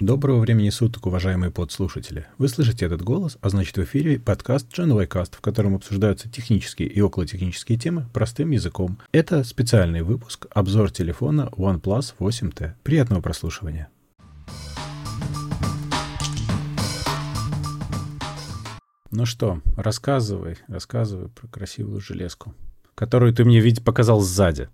Доброго времени суток, уважаемые подслушатели. Вы слышите этот голос, а значит в эфире подкаст Gen Cast, в котором обсуждаются технические и околотехнические темы простым языком. Это специальный выпуск, обзор телефона OnePlus 8T. Приятного прослушивания. Ну что, рассказывай, рассказывай про красивую железку, которую ты мне ведь показал сзади.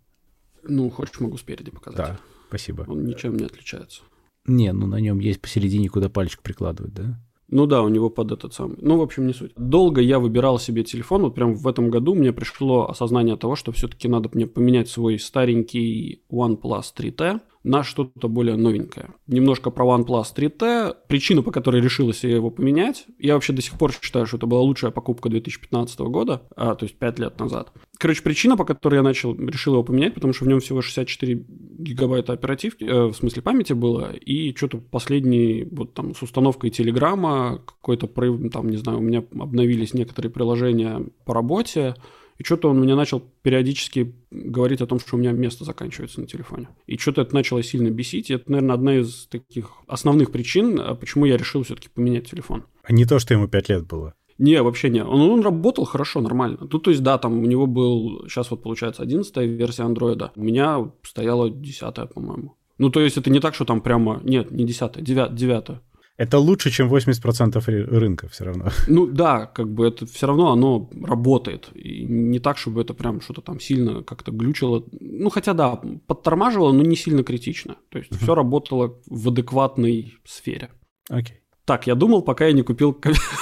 Ну, хочешь, могу спереди показать. Да, спасибо. Он ничем не отличается. Не, ну на нем есть посередине, куда пальчик прикладывать, да? Ну да, у него под этот самый. Ну, в общем, не суть. Долго я выбирал себе телефон. Вот прям в этом году мне пришло осознание того, что все-таки надо мне поменять свой старенький OnePlus 3T на что-то более новенькое. Немножко про OnePlus 3T. Причину, по которой решилась я его поменять, я вообще до сих пор считаю, что это была лучшая покупка 2015 года, а, то есть 5 лет назад. Короче, причина, по которой я начал, решил его поменять, потому что в нем всего 64 гигабайта оперативки, э, в смысле памяти было, и что-то последний, вот там с установкой Телеграма, какой-то, там, не знаю, у меня обновились некоторые приложения по работе, и что-то он мне начал периодически говорить о том, что у меня место заканчивается на телефоне. И что-то это начало сильно бесить. И это, наверное, одна из таких основных причин, а почему я решил все-таки поменять телефон. А не то, что ему 5 лет было. Не, вообще не. Он, он работал хорошо, нормально. Тут, то есть, да, там у него был, сейчас вот получается 11 версия андроида. У меня стояла 10 по-моему. Ну, то есть, это не так, что там прямо... Нет, не 10 9 9 это лучше, чем 80% рынка все равно. Ну да, как бы это все равно оно работает. И не так, чтобы это прям что-то там сильно как-то глючило. Ну хотя да, подтормаживало, но не сильно критично. То есть все работало в адекватной сфере. Окей. Так, я думал, пока я не купил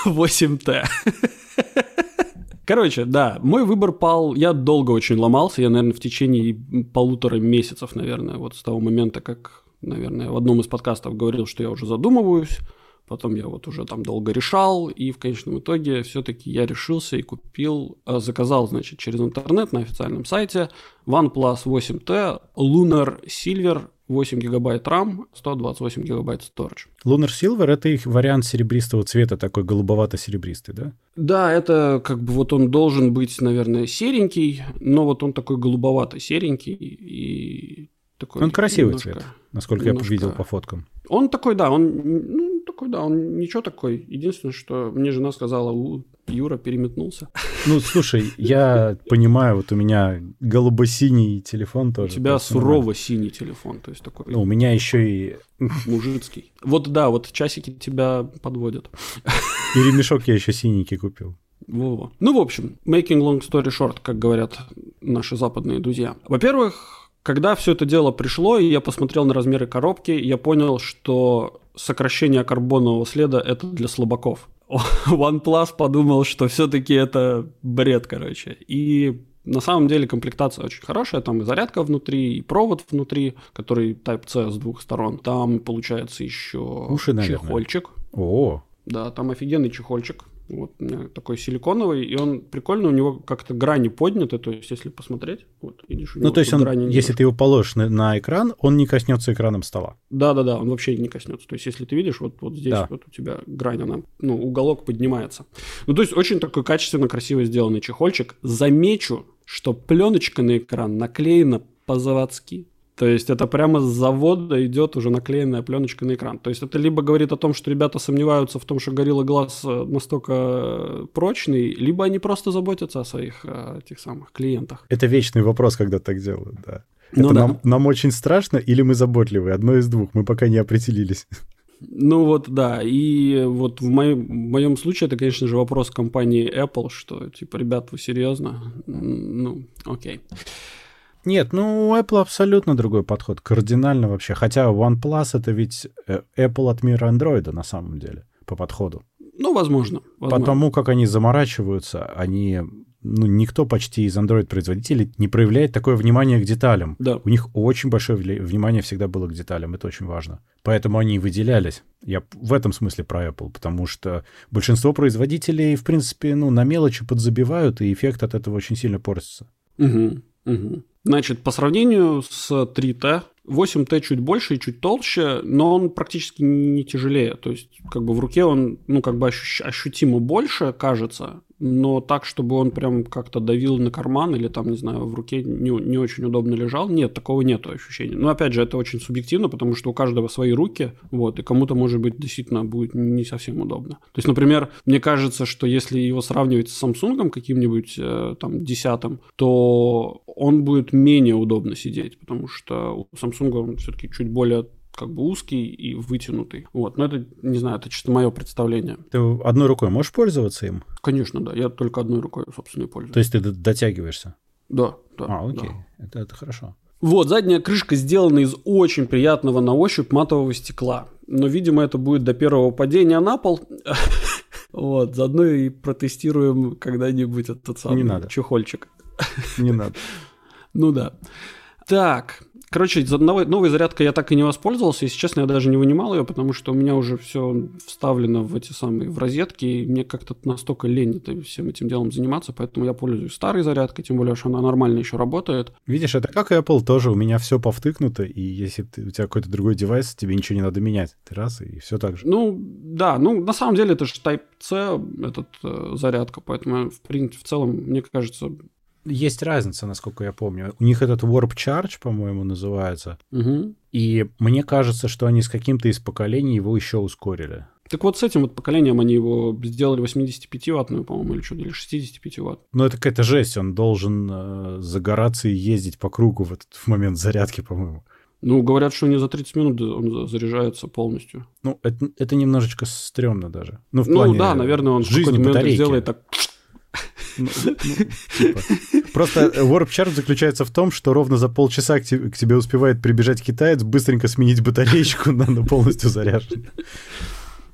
8T. Короче, да, мой выбор пал. Я долго очень ломался. Я, наверное, в течение полутора месяцев, наверное, вот с того момента, как наверное, в одном из подкастов говорил, что я уже задумываюсь, потом я вот уже там долго решал, и в конечном итоге все-таки я решился и купил, э, заказал, значит, через интернет на официальном сайте OnePlus 8T Lunar Silver 8 гигабайт RAM, 128 гигабайт storage. Lunar Silver — это их вариант серебристого цвета, такой голубовато-серебристый, да? Да, это как бы вот он должен быть, наверное, серенький, но вот он такой голубовато-серенький, и такой. Он красивый немножко, цвет, насколько немножко... я видел по фоткам. Он такой, да, он ну, такой, да, он ничего такой. Единственное, что мне жена сказала, у Юра переметнулся. Ну, слушай, я понимаю, вот у меня голубо-синий телефон тоже. У тебя сурово-синий телефон, то есть такой. Ну, у меня еще и мужицкий. Вот да, вот часики тебя подводят. И ремешок я еще синенький купил. Вова. Ну, в общем, making long story short, как говорят наши западные друзья. Во-первых, когда все это дело пришло, и я посмотрел на размеры коробки, я понял, что сокращение карбонового следа – это для слабаков. OnePlus подумал, что все-таки это бред, короче. И на самом деле комплектация очень хорошая, там и зарядка внутри, и провод внутри, который Type-C с двух сторон. Там получается еще Уши, чехольчик. О, да, там офигенный чехольчик. Вот у меня такой силиконовый, и он прикольно, у него как-то грани подняты, то есть если посмотреть, вот видишь, ну то есть он, если ты его положишь на, на экран, он не коснется экраном стола. Да, да, да, он вообще не коснется. То есть если ты видишь, вот вот здесь да. вот у тебя грань, она, ну уголок поднимается. Ну то есть очень такой качественно красиво сделанный чехольчик. Замечу, что пленочка на экран наклеена по-заводски. То есть это прямо с завода идет уже наклеенная пленочка на экран. То есть это либо говорит о том, что ребята сомневаются в том, что Gorilla Glass э, настолько э, прочный, либо они просто заботятся о своих э, этих самых клиентах. Это вечный вопрос, когда так делают, да. Ну, это да. нам, нам очень страшно или мы заботливы? Одно из двух, мы пока не определились. Ну вот, да, и вот в моем, в моем случае это, конечно же, вопрос компании Apple, что, типа, ребят, вы серьезно? Ну, окей. Нет, ну у Apple абсолютно другой подход, кардинально вообще. Хотя OnePlus это ведь э, Apple от мира Android на самом деле, по подходу. Ну, возможно. возможно. Потому как они заморачиваются, они ну, никто почти из Android-производителей не проявляет такое внимание к деталям. Да. У них очень большое внимание всегда было к деталям, это очень важно. Поэтому они и выделялись. Я в этом смысле про Apple, потому что большинство производителей, в принципе, ну, на мелочи подзабивают, и эффект от этого очень сильно портится. Угу, угу. Значит, по сравнению с 3T, 8T чуть больше и чуть толще, но он практически не тяжелее. То есть, как бы в руке он, ну, как бы ощу- ощутимо больше, кажется, но так, чтобы он прям как-то давил на карман или там, не знаю, в руке не, не очень удобно лежал, нет, такого нету ощущения. Но опять же, это очень субъективно, потому что у каждого свои руки, вот, и кому-то, может быть, действительно будет не совсем удобно. То есть, например, мне кажется, что если его сравнивать с Samsung каким-нибудь, э, там, десятым, то он будет менее удобно сидеть, потому что у Samsung он все-таки чуть более как бы узкий и вытянутый. Вот, но это, не знаю, это чисто мое представление. Ты одной рукой можешь пользоваться им? Конечно, да. Я только одной рукой, собственно, и пользуюсь. То есть ты дотягиваешься? Да, да. А, окей. Да. Это, это хорошо. Вот, задняя крышка сделана из очень приятного на ощупь матового стекла. Но, видимо, это будет до первого падения на пол. Вот, заодно и протестируем когда-нибудь этот самый чехольчик. Не надо. Ну да. Так, Короче, новой, новой зарядкой я так и не воспользовался. Если честно, я даже не вынимал ее, потому что у меня уже все вставлено в эти самые в розетки, и мне как-то настолько лень это, всем этим делом заниматься, поэтому я пользуюсь старой зарядкой, тем более, что она нормально еще работает. Видишь, это как Apple тоже, у меня все повтыкнуто, и если ты, у тебя какой-то другой девайс, тебе ничего не надо менять. Ты раз, и все так же. Ну, да, ну, на самом деле это же Type-C, этот, э, зарядка, поэтому, в принципе, в целом, мне кажется, есть разница, насколько я помню. У них этот Warp Charge, по-моему, называется. Угу. И мне кажется, что они с каким-то из поколений его еще ускорили. Так вот с этим вот поколением они его сделали 85-ваттную, по-моему, или что, или 65 ватт. Ну, это какая-то жесть. Он должен э, загораться и ездить по кругу в этот в момент зарядки, по-моему. Ну, говорят, что не за 30 минут он заряжается полностью. Ну, это, это немножечко стрёмно даже. Ну, в ну плане да, наверное, он в жизни какой-то момент сделает так... Ну, ну, типа. Просто Warp Charge заключается в том, что ровно за полчаса к, те- к тебе успевает прибежать китаец, быстренько сменить батареечку на полностью заряженную.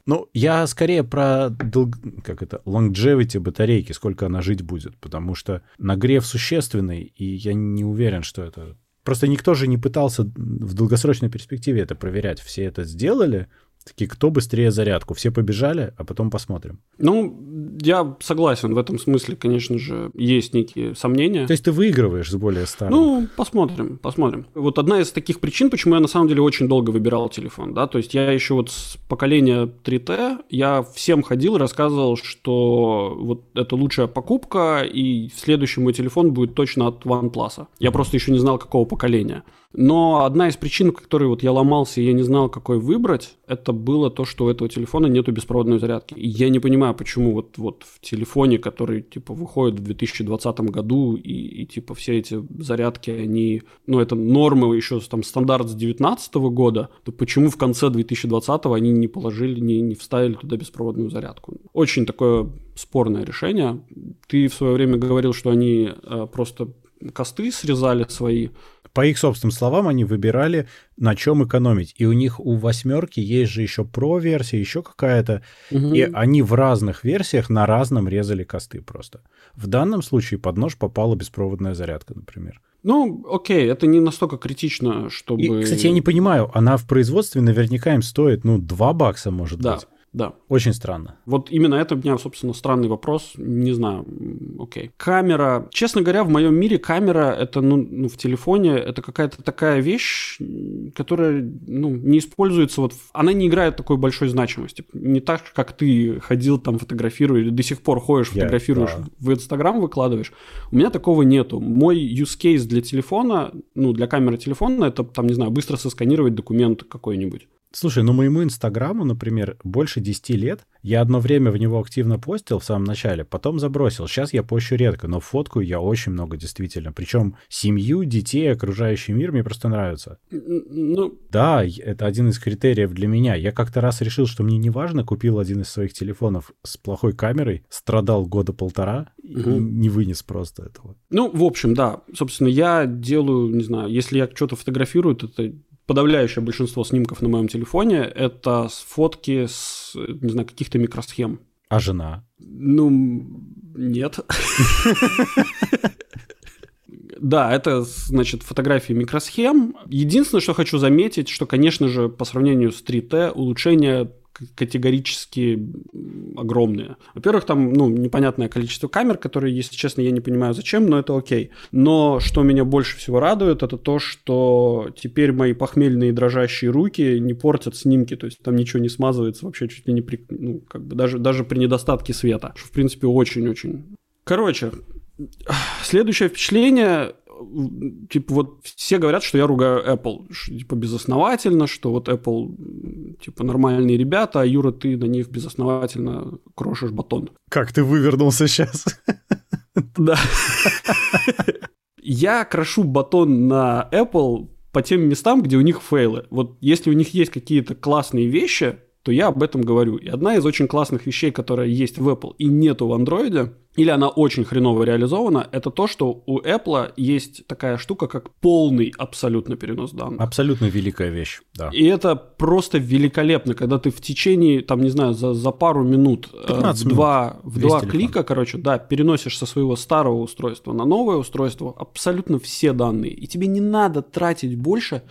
Ну, я скорее про долг... как это, longevity батарейки, сколько она жить будет, потому что нагрев существенный, и я не уверен, что это... Просто никто же не пытался в долгосрочной перспективе это проверять. Все это сделали, такие, кто быстрее зарядку. Все побежали, а потом посмотрим. Ну, я согласен, в этом смысле, конечно же, есть некие сомнения. То есть ты выигрываешь с более старым. Ну, посмотрим, посмотрим. Вот одна из таких причин, почему я на самом деле очень долго выбирал телефон, да, то есть я еще вот с поколения 3T, я всем ходил и рассказывал, что вот это лучшая покупка, и следующий мой телефон будет точно от OnePlus. Я просто еще не знал, какого поколения. Но одна из причин, по которой вот я ломался и я не знал, какой выбрать, это было то, что у этого телефона нету беспроводной зарядки. И я не понимаю, почему вот, вот в телефоне, который типа выходит в 2020 году, и, и типа все эти зарядки, они, ну это нормы еще там стандарт с 2019 года, то почему в конце 2020 они не положили, не, не вставили туда беспроводную зарядку? Очень такое спорное решение. Ты в свое время говорил, что они э, просто косты срезали свои, По их собственным словам, они выбирали, на чем экономить. И у них у восьмерки есть же еще про-версия, еще какая-то. Мгм. И они в разных версиях на разном резали косты просто. В данном случае под нож попала беспроводная зарядка, например. Ну, окей, это не настолько критично, чтобы... И, кстати, я не понимаю, она в производстве наверняка им стоит, ну, 2 бакса, может Да, быть. Да. Очень странно. Вот именно это у меня, собственно, странный вопрос. Не знаю, окей. Камера. Честно говоря, в моем мире камера это, ну, ну, в телефоне, это какая-то такая вещь, которая, ну, не используется вот... в- Она не играет такой большой значимости. Не так, как ты ходил там фотографируешь, или до сих пор ходишь, фотографируешь, да. в Инстаграм выкладываешь. У меня такого нету. Мой use case для телефона, ну, для камеры телефона, это, там, не знаю, быстро сосканировать документ какой-нибудь. Слушай, ну моему Инстаграму, например, больше 10 лет. Я одно время в него активно постил в самом начале, потом забросил. Сейчас я пощу редко, но фоткаю я очень много действительно. Причем семью, детей, окружающий мир мне просто нравится. Ну, Да, и это один из критериев для меня. Я как-то раз решил, что мне не важно, купил один из своих телефонов с плохой камерой, страдал года полтора и Мгм. не вынес просто этого. Ну, в общем, да. Собственно, я делаю, не знаю, если я что-то фотографирую, то это подавляющее большинство снимков на моем телефоне это фотки с, не знаю, каких-то микросхем. А жена? Ну, нет. Да, это, значит, фотографии микросхем. Единственное, что хочу заметить, что, конечно же, по сравнению с 3T, улучшение категорически огромные. Во-первых, там, ну, непонятное количество камер, которые, если честно, я не понимаю зачем, но это окей. Но что меня больше всего радует, это то, что теперь мои похмельные дрожащие руки не портят снимки, то есть там ничего не смазывается вообще чуть ли не при, ну, как бы даже, даже при недостатке света, что, в принципе, очень-очень Короче, следующее впечатление типа вот все говорят, что я ругаю Apple, что, типа безосновательно, что вот Apple типа нормальные ребята, а Юра, ты на них безосновательно крошишь батон. Как ты вывернулся сейчас? Да. Я крошу батон на Apple по тем местам, где у них фейлы. Вот если у них есть какие-то классные вещи, то я об этом говорю. И одна из очень классных вещей, которая есть в Apple и нету в Android, или она очень хреново реализована, это то, что у Apple есть такая штука, как полный абсолютно перенос данных. Абсолютно великая вещь, да. И это просто великолепно, когда ты в течение, там, не знаю, за, за пару минут, э, в два, в два клика, короче, да, переносишь со своего старого устройства на новое устройство абсолютно все данные. И тебе не надо тратить больше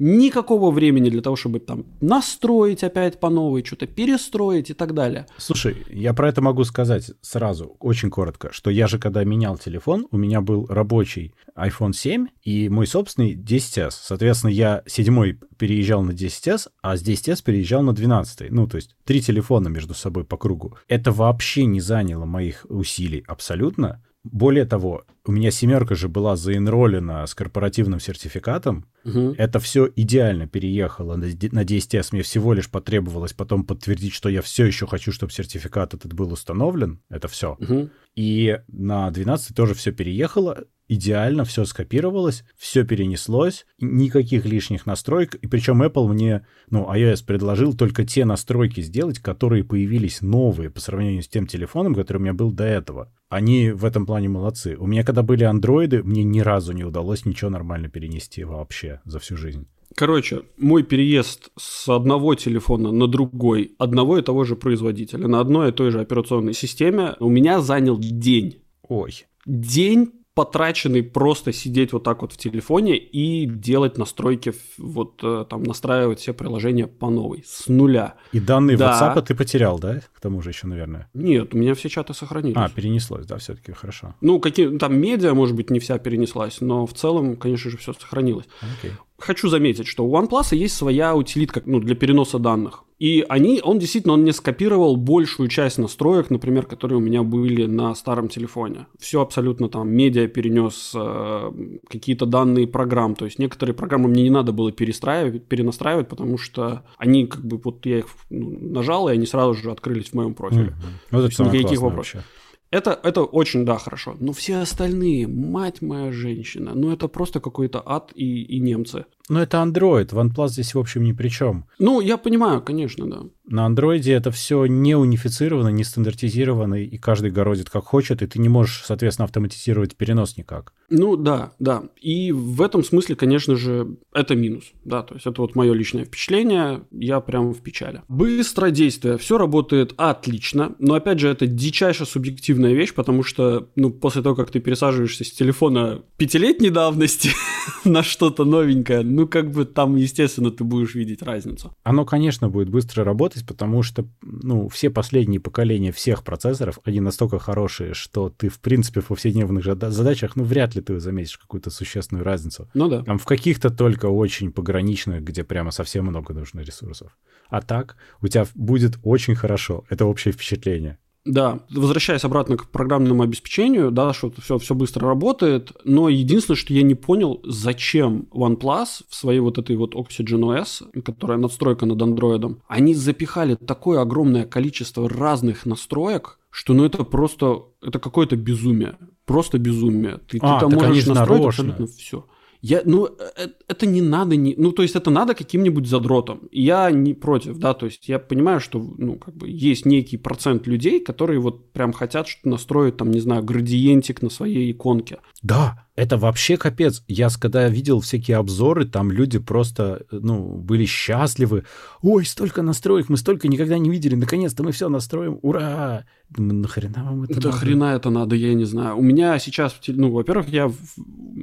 никакого времени для того, чтобы там настроить опять по новой, что-то перестроить и так далее. Слушай, я про это могу сказать сразу, очень коротко, что я же когда менял телефон, у меня был рабочий iPhone 7 и мой собственный 10s. Соответственно, я седьмой переезжал на 10s, а с 10s переезжал на 12. Ну, то есть три телефона между собой по кругу. Это вообще не заняло моих усилий абсолютно. Более того, у меня семерка же была заинролена с корпоративным сертификатом. Угу. Это все идеально переехало на 10S. Мне всего лишь потребовалось потом подтвердить, что я все еще хочу, чтобы сертификат этот был установлен. Это все. Угу. И на 12 тоже все переехало идеально все скопировалось, все перенеслось, никаких лишних настроек. И причем Apple мне, ну, iOS предложил только те настройки сделать, которые появились новые по сравнению с тем телефоном, который у меня был до этого. Они в этом плане молодцы. У меня когда были андроиды, мне ни разу не удалось ничего нормально перенести вообще за всю жизнь. Короче, мой переезд с одного телефона на другой, одного и того же производителя, на одной и той же операционной системе, у меня занял день. Ой. День потраченный просто сидеть вот так вот в телефоне и делать настройки, вот э, там настраивать все приложения по новой, с нуля. И данные да. WhatsApp ты потерял, да? К тому же еще, наверное. Нет, у меня все чаты сохранились. А, перенеслось, да, все-таки хорошо. Ну, какие там медиа, может быть, не вся перенеслась, но в целом, конечно же, все сохранилось. Окей. Хочу заметить, что у OnePlus есть своя утилитка ну, для переноса данных. И они, он действительно, он не скопировал большую часть настроек, например, которые у меня были на старом телефоне. Все абсолютно там, медиа перенес, э, какие-то данные программ. То есть некоторые программы мне не надо было перестраивать, перенастраивать, потому что они как бы, вот я их ну, нажал, и они сразу же открылись в моем профиле. Mm-hmm. Вот это никаких вопросов. Вообще. Это, это очень, да, хорошо. Но все остальные, мать моя женщина, ну это просто какой-то ад и, и немцы. Ну это Android, OnePlus здесь, в общем, ни при чем. Ну, я понимаю, конечно, да. На андроиде это все не унифицировано, не стандартизировано, и каждый городит как хочет, и ты не можешь, соответственно, автоматизировать перенос никак. Ну да, да. И в этом смысле, конечно же, это минус. Да, то есть это вот мое личное впечатление, я прям в печали. Быстродействие, все работает отлично, но опять же это дичайше субъективная вещь, потому что, ну, после того, как ты пересаживаешься с телефона пятилетней давности на что-то новенькое, ну, как бы там, естественно, ты будешь видеть разницу. Оно, конечно, будет быстро работать, потому что, ну, все последние поколения всех процессоров, они настолько хорошие, что ты, в принципе, в повседневных задачах, ну, вряд ли ты заметишь какую-то существенную разницу. Ну да. Там в каких-то только очень пограничных, где прямо совсем много нужно ресурсов. А так у тебя будет очень хорошо. Это общее впечатление. Да, возвращаясь обратно к программному обеспечению, да, что все, все быстро работает, но единственное, что я не понял, зачем OnePlus в своей вот этой вот Oxygen OS, которая надстройка над Android, они запихали такое огромное количество разных настроек, что ну это просто, это какое-то безумие, просто безумие. Ты, а, ты там можешь настроить абсолютно все. Я, ну, э, это не надо, не, ну, то есть это надо каким-нибудь задротом. Я не против, да, то есть я понимаю, что, ну, как бы есть некий процент людей, которые вот прям хотят что-то настроить, там, не знаю, градиентик на своей иконке. Да, Это вообще капец. Я когда видел всякие обзоры, там люди просто, ну, были счастливы. Ой, столько настроек, мы столько никогда не видели. Наконец-то мы все настроим. Ура! Думаю, нахрена вам это Да надо? хрена это надо, я не знаю. У меня сейчас, ну, во-первых, я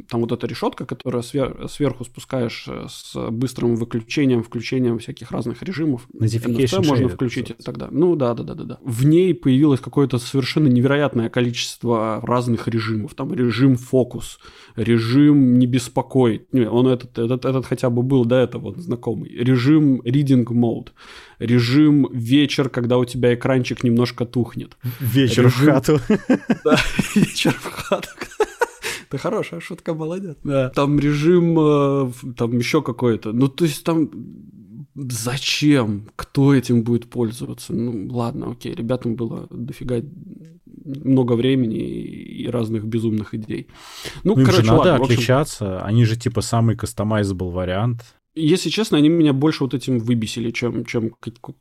там вот эта решетка, которая свер- сверху спускаешь э, с быстрым выключением, включением всяких разных режимов. NFC можно включить это тогда. Ну да, да, да, да, да. В ней появилось какое-то совершенно невероятное количество разных режимов. Там режим фокус, режим не беспокоить. Не, он этот, этот, этот хотя бы был до этого знакомый. Режим reading mode. Режим вечер, когда у тебя экранчик немножко тухнет. Вечер в Режим- хату. Да, вечер в хату. Это хорошая шутка, молодец. Да. Там режим, э, там еще какой-то. Ну, то есть там зачем? Кто этим будет пользоваться? Ну, ладно, окей, ребятам было дофига много времени и разных безумных идей. Ну, Ну, им короче, же надо ладно, в общем, отличаться. Они же типа самый кастомайзабл вариант. если честно, они меня больше вот этим выбесили, чем, чем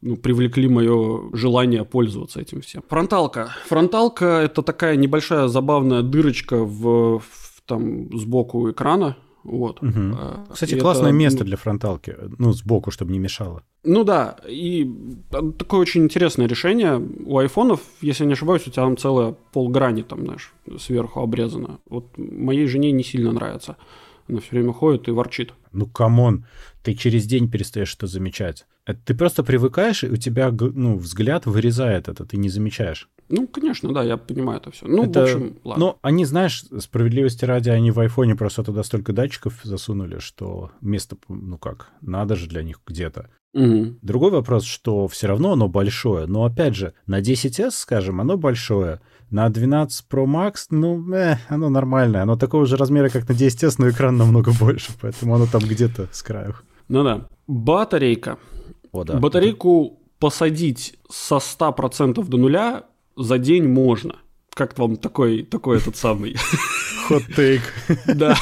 ну, привлекли мое желание пользоваться этим всем. Фронталка. Фронталка – это такая небольшая забавная дырочка в, в- там сбоку экрана. Вот. А, Кстати, и классное это, место ну, для фронталки. Ну, сбоку, чтобы не мешало. Ну да, и такое очень интересное решение. У айфонов, если не ошибаюсь, у тебя там целая полграни там, знаешь, сверху обрезана. Вот моей жене не сильно нравится. Она все время ходит и ворчит. Ну, come on, ты через день перестаешь это замечать. Это ты просто привыкаешь, и у тебя ну, взгляд вырезает это, ты не замечаешь. Ну, конечно, да, я понимаю это все. Ну, Это- в общем, ладно. Но они, знаешь, справедливости ради, они в айфоне просто туда столько датчиков засунули, что место, ну как, надо же для них где-то. Мгм. Другой вопрос, что все равно оно большое. Но опять же, на 10s, скажем, оно большое. На 12 Pro Max, ну, э, оно нормальное. Оно такого же размера, как на 10s, но экран намного больше. Поэтому оно там где-то с краю. Ну да. Батарейка. О, да. Батарейку посадить со 100% до нуля за день можно. Как вам такой, такой этот самый? Хот-тейк. Да.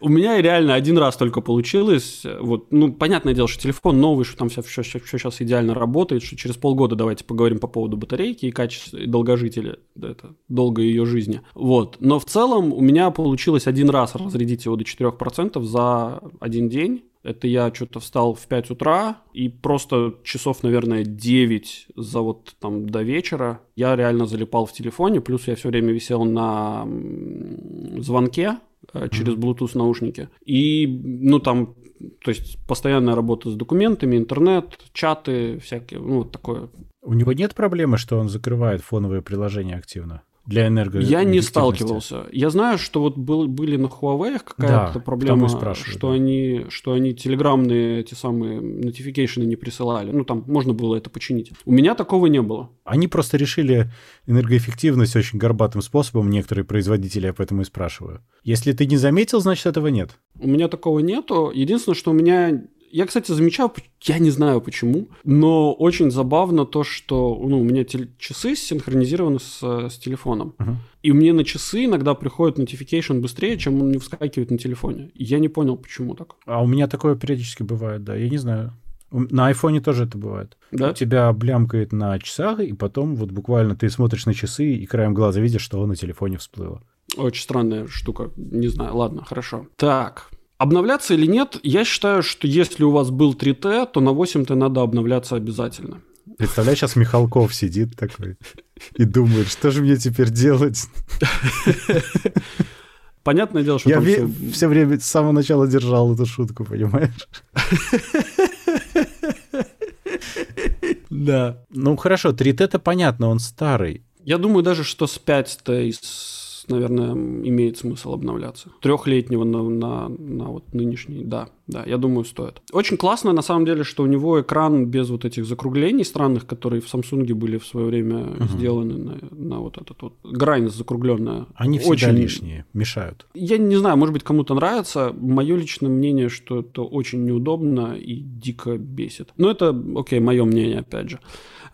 У меня реально один раз только получилось. Вот, ну, понятное дело, что телефон новый, что там все, все, сейчас идеально работает, что через полгода давайте поговорим по поводу батарейки и качества, и долгожителя, да, это долгой ее жизни. Вот. Но в целом у меня получилось один раз разрядить его до 4% за один день. Это я что-то встал в 5 утра и просто часов, наверное, 9 за вот там до вечера я реально залипал в телефоне, плюс я все время висел на звонке через Bluetooth наушники. И, ну, там, то есть постоянная работа с документами, интернет, чаты, всякие, ну, вот такое. У него нет проблемы, что он закрывает фоновые приложения активно? Для энерго. Я не сталкивался. Я знаю, что вот был, были на Huawei какая-то Да, проблема, что да. они, что они телеграммные эти самые notification не присылали. Ну, там можно было это починить. У меня такого не было. Они просто решили энергоэффективность очень горбатым способом, некоторые производители, я поэтому и спрашиваю. Если ты не заметил, значит этого нет. У меня такого нету. Единственное, что у меня... Я, кстати, замечал, я не знаю почему, но очень забавно то, что ну, у меня часы синхронизированы с, с телефоном. Мгм. И мне на часы иногда приходит notification быстрее, чем он не вскакивает на телефоне. Я не понял, почему так. А у меня такое периодически бывает, да, я не знаю. На айфоне тоже это бывает. Да? У тебя блямкает на часах, и потом вот буквально ты смотришь на часы и краем глаза видишь, что на телефоне всплыло. Очень странная штука. Не знаю. Ладно, хорошо. Так. Обновляться или нет? Я считаю, что если у вас был 3T, то на 8T надо обновляться обязательно. Представляешь, сейчас Михалков сидит такой и думает, что же мне теперь делать? Понятное дело, что Я там все... всё- время с самого начала держал эту шутку, понимаешь? Да. Ну хорошо, 3T это понятно, он старый. Я думаю даже, что с 5-то, и с, наверное, имеет смысл обновляться. Трехлетнего на, на, на вот нынешний, да, да, я думаю, стоит. Очень классно, на самом деле, что у него экран без вот этих закруглений странных, которые в Samsung были в свое время сделаны на, на вот этот вот грань закругленная. Они всегда Очень- лишние, мешают. Я не знаю, может быть, кому-то нравится. Мое личное мнение, что это очень неудобно и дико бесит. Но это, окей, мое мнение, опять же.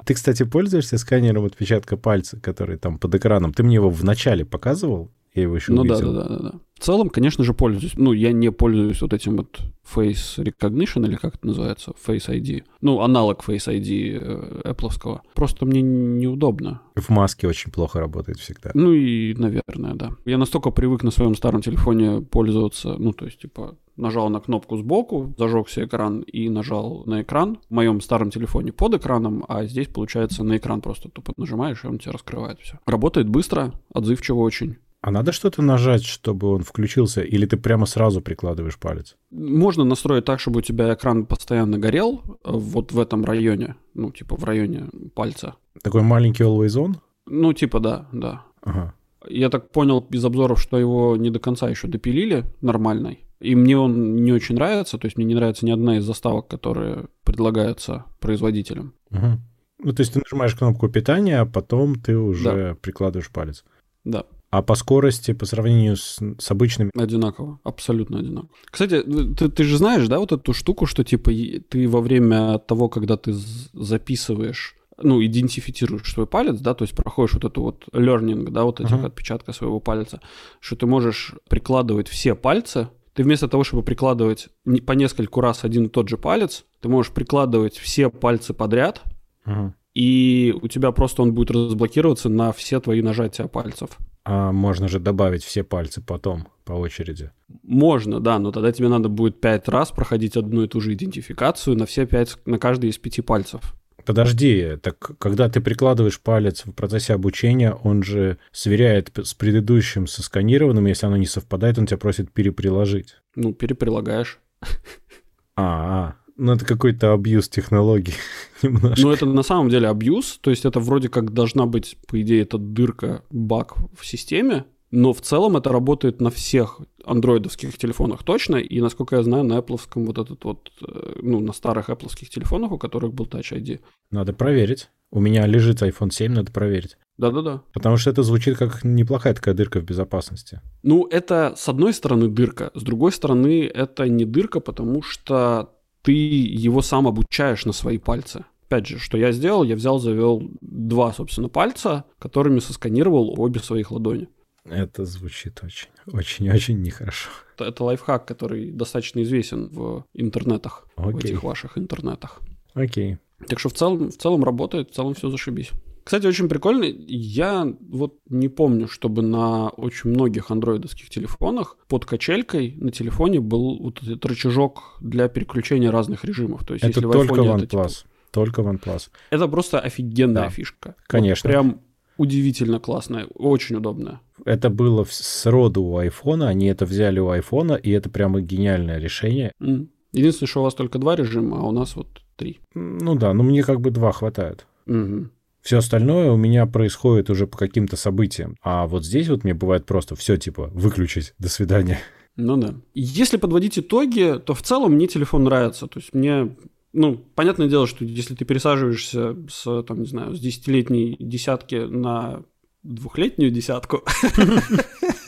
Ты, кстати, пользуешься сканером отпечатка пальца, который там под экраном? Ты мне его в начале показывал, Я его еще Ну увидел. да, да, да, да, да. В целом, конечно же, пользуюсь. Ну, я не пользуюсь вот этим вот Face Recognition, или как это называется, Face ID. Ну, аналог Face ID э, Apple. Просто мне неудобно. В маске очень плохо работает всегда. Ну и, наверное, да. Я настолько привык на своем старом телефоне пользоваться, ну, то есть, типа, нажал на кнопку сбоку, зажегся экран и нажал на экран. В моем старом телефоне под экраном, а здесь, получается, на экран просто тупо нажимаешь, и он тебе раскрывает все. Работает быстро, отзывчиво очень. А надо что-то нажать, чтобы он включился, или ты прямо сразу прикладываешь палец? Можно настроить так, чтобы у тебя экран постоянно горел э, вот в этом районе, ну, типа в районе пальца. Такой маленький always on? Ну, типа, да, да. Ага. Я так понял из обзоров, что его не до конца еще допилили нормальной. И мне он не очень нравится, то есть мне не нравится ни одна из заставок, которые предлагаются производителем. Угу. Ну, то есть ты нажимаешь кнопку питания, а потом ты уже прикладываешь палец. Да, А по скорости, по сравнению с, с обычными... одинаково, абсолютно одинаково. Кстати, ты, ты же знаешь, да, вот эту штуку, что типа ты во время того, когда ты записываешь ну, идентифицируешь свой палец, да, то есть проходишь вот эту вот learning, да, вот этих Ага. отпечатка своего пальца, что ты можешь прикладывать все пальцы, ты вместо того, чтобы прикладывать не- по нескольку раз один и тот же палец, ты можешь прикладывать все пальцы подряд, Ага. И у тебя просто он будет разблокироваться на все твои нажатия пальцев. А можно же добавить все пальцы потом по очереди. Можно, да, но тогда тебе надо будет пять раз проходить одну и ту же идентификацию на все пять, на каждый из пяти пальцев. Подожди, так когда ты прикладываешь палец в процессе обучения, он же сверяет с предыдущим, со сканированным, если оно не совпадает, он тебя просит переприложить. Ну, переприлагаешь. А, а, ну это какой-то абьюз технологий немножко. Ну, это на самом деле абьюз, то есть это вроде как должна быть, по идее, эта дырка, баг в системе, но в целом это работает на всех андроидовских телефонах точно, и, насколько я знаю, на Apple вот этот вот, э, ну, на старых Apple телефонах, у которых был Touch ID. Надо проверить. У меня лежит iPhone 7, надо проверить. Да-да-да. Потому что это звучит как неплохая такая дырка в безопасности. Ну, это с одной стороны дырка, с другой стороны это не дырка, потому что ты его сам обучаешь на свои пальцы. Опять же, что я сделал, я взял, завел два, собственно, пальца, которыми сосканировал обе своих ладони. Это звучит очень, очень-очень нехорошо. Это, это лайфхак, который достаточно известен в интернетах, в Окей. этих ваших интернетах. Окей. Так что в целом, в целом работает, в целом все зашибись. Кстати, очень прикольно. Я вот не помню, чтобы на очень многих андроидовских телефонах под качелькой на телефоне был вот этот рычажок для переключения разных режимов. То есть, Это если в только iPhone OnePlus. это, типа, Только OnePlus. это просто офигенная Да, фишка. Вот конечно. прям удивительно классная, очень удобная. Это было в- с роду у айфона, они это взяли у айфона, и это прямо гениальное решение. Единственное, что у вас только два режима, а у нас вот три. Ну да, ну мне как бы два хватает. Мгм. Все остальное у меня происходит уже по каким-то событиям. А вот здесь вот мне бывает просто все типа выключить, до свидания. Ну да. Если подводить итоги, то в целом мне телефон нравится. То есть мне, ну, понятное дело, что если ты пересаживаешься с, там, не знаю, с десятилетней десятки на двухлетнюю десятку,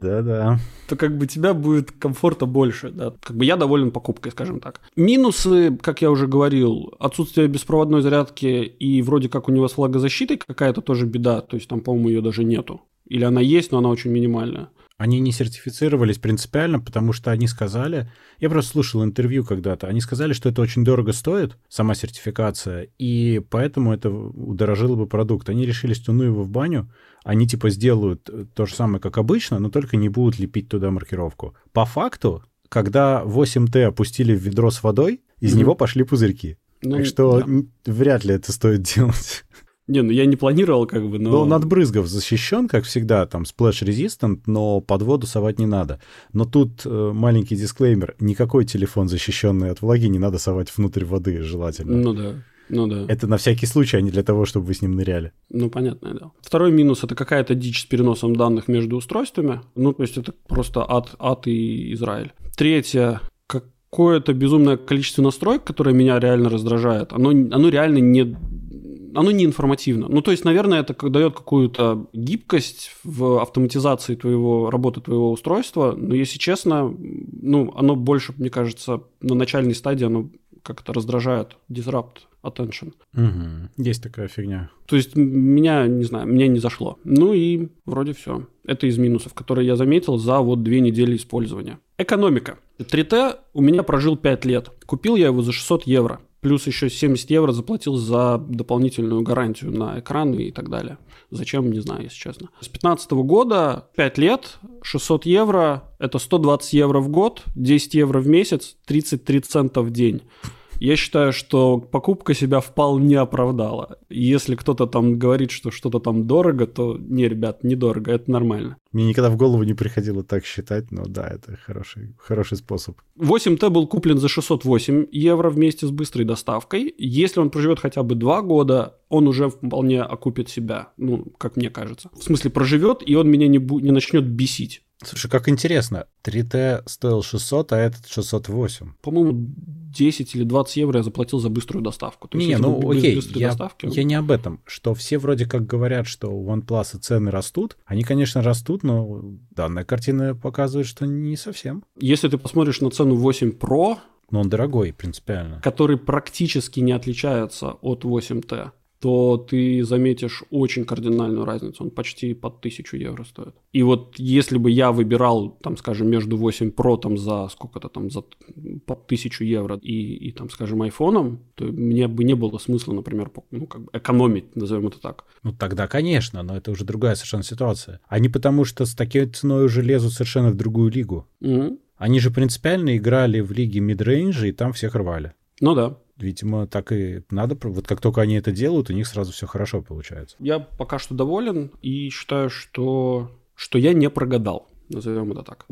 Да-да. то как бы тебя будет комфорта больше, да. Как бы я доволен покупкой, скажем так. Минусы, как я уже говорил, отсутствие беспроводной зарядки и вроде как у него с влагозащитой какая-то тоже беда, то есть там, по-моему, ее даже нету. Или она есть, но она очень минимальная. Они не сертифицировались принципиально, потому что они сказали... Я просто слушал интервью когда-то. Они сказали, что это очень дорого стоит, сама сертификация, и поэтому это удорожило бы продукт. Они решили, что ну его в баню. Они типа сделают э, то же самое, как обычно, но только не будут лепить туда маркировку. По факту, когда 8T опустили в ведро с водой, из Мгм. него пошли пузырьки. Ну, так что да. вряд ли это стоит делать. Не, ну я не планировал как бы, но... Ну, он от брызгов защищен, как всегда, там, splash resistant, но под воду совать не надо. Но тут э, маленький дисклеймер. Никакой телефон, защищенный от влаги, не надо совать внутрь воды желательно. Ну да, ну да. Это на всякий случай, а не для того, чтобы вы с ним ныряли. Ну, понятное дело. Второй минус – это какая-то дичь с переносом данных между устройствами. Ну, то есть это просто ад, ад и Израиль. Третье – какое-то безумное количество настроек, которое меня реально раздражает. Оно, оно реально не... Оно не информативно. Ну, то есть, наверное, это дает какую-то гибкость в автоматизации твоего, работы твоего устройства. Но, если честно, ну, оно больше, мне кажется, на начальной стадии оно как это раздражает, disrupt attention. Угу. Есть такая фигня. То есть меня, не знаю, меня не зашло. Ну и вроде все. Это из минусов, которые я заметил за вот две недели использования. Экономика. 3T у меня прожил 5 лет. Купил я его за 600 евро. Плюс еще 70 евро заплатил за дополнительную гарантию на экран и так далее. Зачем, не знаю, если честно. С 2015 года 5 лет, 600 евро, это 120 евро в год, 10 евро в месяц, 33 цента в день. Я считаю, что покупка себя вполне оправдала. Если кто-то там говорит, что что-то там дорого, то не, ребят, недорого, это нормально. Мне никогда в голову не приходило так считать, но да, это хороший, хороший способ. 8Т был куплен за 608 евро вместе с быстрой доставкой. Если он проживет хотя бы 2 года, он уже вполне окупит себя, ну, как мне кажется. В смысле, проживет, и он меня не, бу- не начнет бесить. Слушай, как интересно. 3T стоил 600, а этот 608. По-моему, 10 или 20 евро я заплатил за быструю доставку. То не, ну без, окей, я, доставки, я не об этом. Что все вроде как говорят, что у OnePlus цены растут. Они, конечно, растут, но данная картина показывает, что не совсем. Если ты посмотришь на цену 8 Pro, но он дорогой принципиально. Который практически не отличается от 8T то ты заметишь очень кардинальную разницу. Он почти под 1000 евро стоит. И вот если бы я выбирал, там, скажем, между 8 Pro там за сколько-то там, за под 1000 евро и, и там, скажем, айфоном, то мне бы не было смысла, например, ну, как бы экономить, назовем это так. Ну, тогда, конечно, но это уже другая совершенно ситуация. Они потому что с такой ценой уже лезут совершенно в другую лигу. Mm-hmm. Они же принципиально играли в лиге мидрейнджа, и там всех рвали. Ну да видимо, так и надо. Вот как только они это делают, у них сразу все хорошо получается. Я пока что доволен и считаю, что, что я не прогадал. Назовем это так.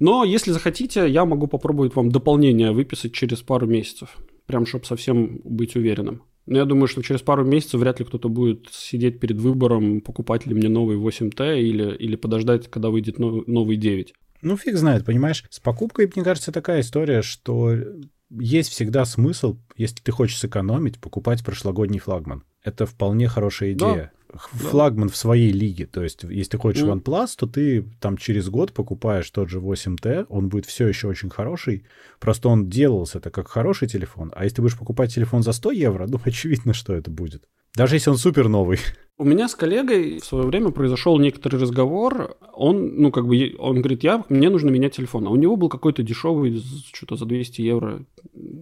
Но если захотите, я могу попробовать вам дополнение выписать через пару месяцев. Прям, чтобы совсем быть уверенным. Но я думаю, что через пару месяцев вряд ли кто-то будет сидеть перед выбором, покупать ли мне новый 8T или, или подождать, когда выйдет новый 9. Ну, фиг знает, понимаешь. С покупкой, мне кажется, такая история, что есть всегда смысл, если ты хочешь сэкономить, покупать прошлогодний флагман. Это вполне хорошая идея. Да. Флагман да. в своей лиге. То есть, если ты хочешь mm. OnePlus, то ты там через год покупаешь тот же 8T, он будет все еще очень хороший. Просто он делался это как хороший телефон. А если ты будешь покупать телефон за 100 евро, ну, очевидно, что это будет. Даже если он супер новый. У меня с коллегой в свое время произошел некоторый разговор. Он, ну, как бы, он говорит, я, мне нужно менять телефон. А у него был какой-то дешевый, что-то за 200 евро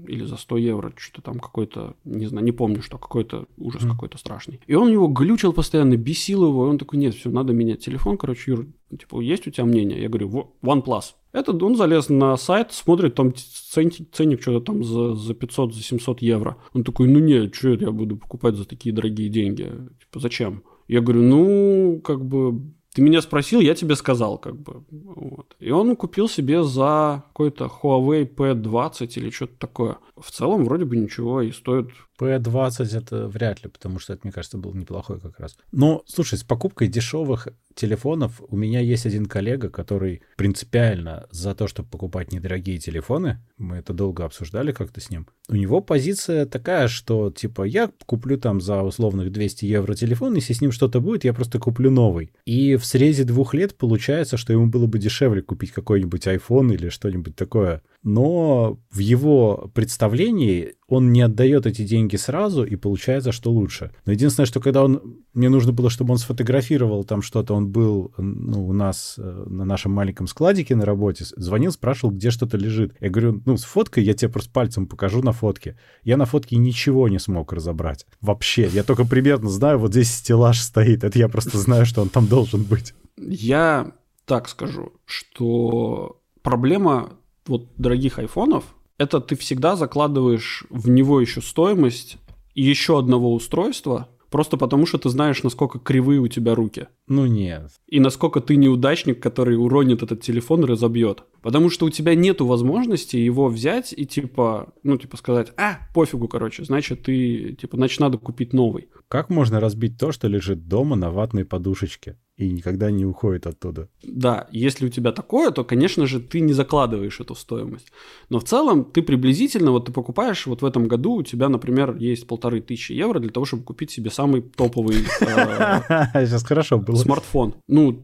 или за 100 евро, что-то там какой-то, не знаю, не помню, что, какой-то ужас mm. какой-то страшный. И он его глючил постоянно, бесил его, и он такой, нет, все, надо менять телефон, короче, Юр, типа, есть у тебя мнение? Я говорю, OnePlus. Этот он залез на сайт, смотрит, там ценник, ценник что-то там за, за 500, за 700 евро. Он такой, ну нет, что это я буду покупать за такие дорогие деньги? Типа, зачем? Я говорю, ну, как бы, ты меня спросил, я тебе сказал, как бы. Вот. И он купил себе за какой-то Huawei P20 или что-то такое. В целом, вроде бы ничего, и стоит P20 это вряд ли, потому что это, мне кажется, был неплохой как раз. Но, слушай, с покупкой дешевых телефонов у меня есть один коллега, который принципиально за то, чтобы покупать недорогие телефоны. Мы это долго обсуждали как-то с ним. У него позиция такая, что типа я куплю там за условных 200 евро телефон, если с ним что-то будет, я просто куплю новый. И в срезе двух лет получается, что ему было бы дешевле купить какой-нибудь iPhone или что-нибудь такое но в его представлении он не отдает эти деньги сразу, и получается, что лучше. Но единственное, что когда он... Мне нужно было, чтобы он сфотографировал там что-то, он был ну, у нас э, на нашем маленьком складике на работе, звонил, спрашивал, где что-то лежит. Я говорю, ну, сфоткай, я тебе просто пальцем покажу на фотке. Я на фотке ничего не смог разобрать. Вообще. Я только примерно знаю, вот здесь стеллаж стоит. Это я просто знаю, что он там должен быть. Я так скажу, что проблема вот дорогих айфонов, это ты всегда закладываешь в него еще стоимость еще одного устройства, просто потому что ты знаешь, насколько кривые у тебя руки. Ну нет. И насколько ты неудачник, который уронит этот телефон и разобьет. Потому что у тебя нету возможности его взять и типа, ну типа сказать, а, пофигу, короче, значит ты, типа, значит надо купить новый. Как можно разбить то, что лежит дома на ватной подушечке? И никогда не уходит оттуда. Да, если у тебя такое, то, конечно же, ты не закладываешь эту стоимость. Но в целом ты приблизительно, вот ты покупаешь, вот в этом году у тебя, например, есть полторы тысячи евро для того, чтобы купить себе самый топовый Сейчас хорошо было. смартфон. Ну,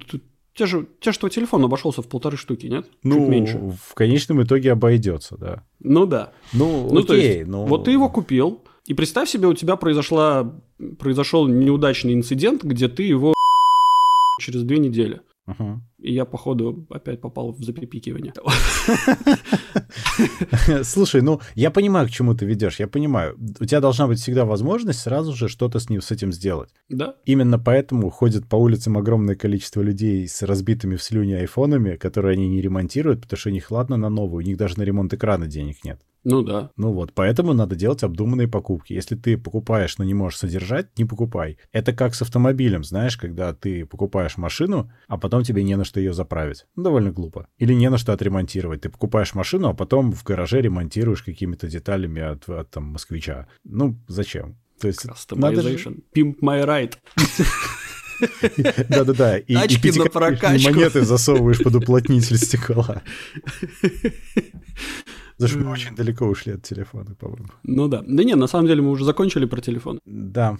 те же, те твой телефон обошелся в полторы штуки, нет? Ну, Чуть меньше. в конечном итоге обойдется, да. Ну да. Ну, Ну, окей, то есть, ну... вот ты его купил, и представь себе, у тебя произошла, произошел неудачный инцидент, где ты его через две недели. Мгм. И я, походу, опять попал в запипикивание. Слушай, ну, я понимаю, к чему ты ведешь, я понимаю. У тебя должна быть всегда возможность сразу же что-то с, ним, с этим сделать. Да? Именно поэтому ходит по улицам огромное количество людей с разбитыми в слюне айфонами, которые они не ремонтируют, потому что у них, ладно, на новую, у них даже на ремонт экрана денег нет. Ну да. Ну вот, поэтому надо делать обдуманные покупки. Если ты покупаешь, но не можешь содержать, не покупай. Это как с автомобилем, знаешь, когда ты покупаешь машину, а потом тебе не на что ее заправить. Ну, довольно глупо. Или не на что отремонтировать. Ты покупаешь машину, а потом в гараже ремонтируешь какими-то деталями от, от там, москвича. Ну, зачем? То есть, надо же-. Pimp my ride. Да-да-да. И, и Тачки на прокачку. монеты засовываешь под уплотнитель стекла. Слушай, мы очень далеко ушли от телефона, по-моему. Ну да. Да не, на самом деле мы уже закончили про телефон. Да,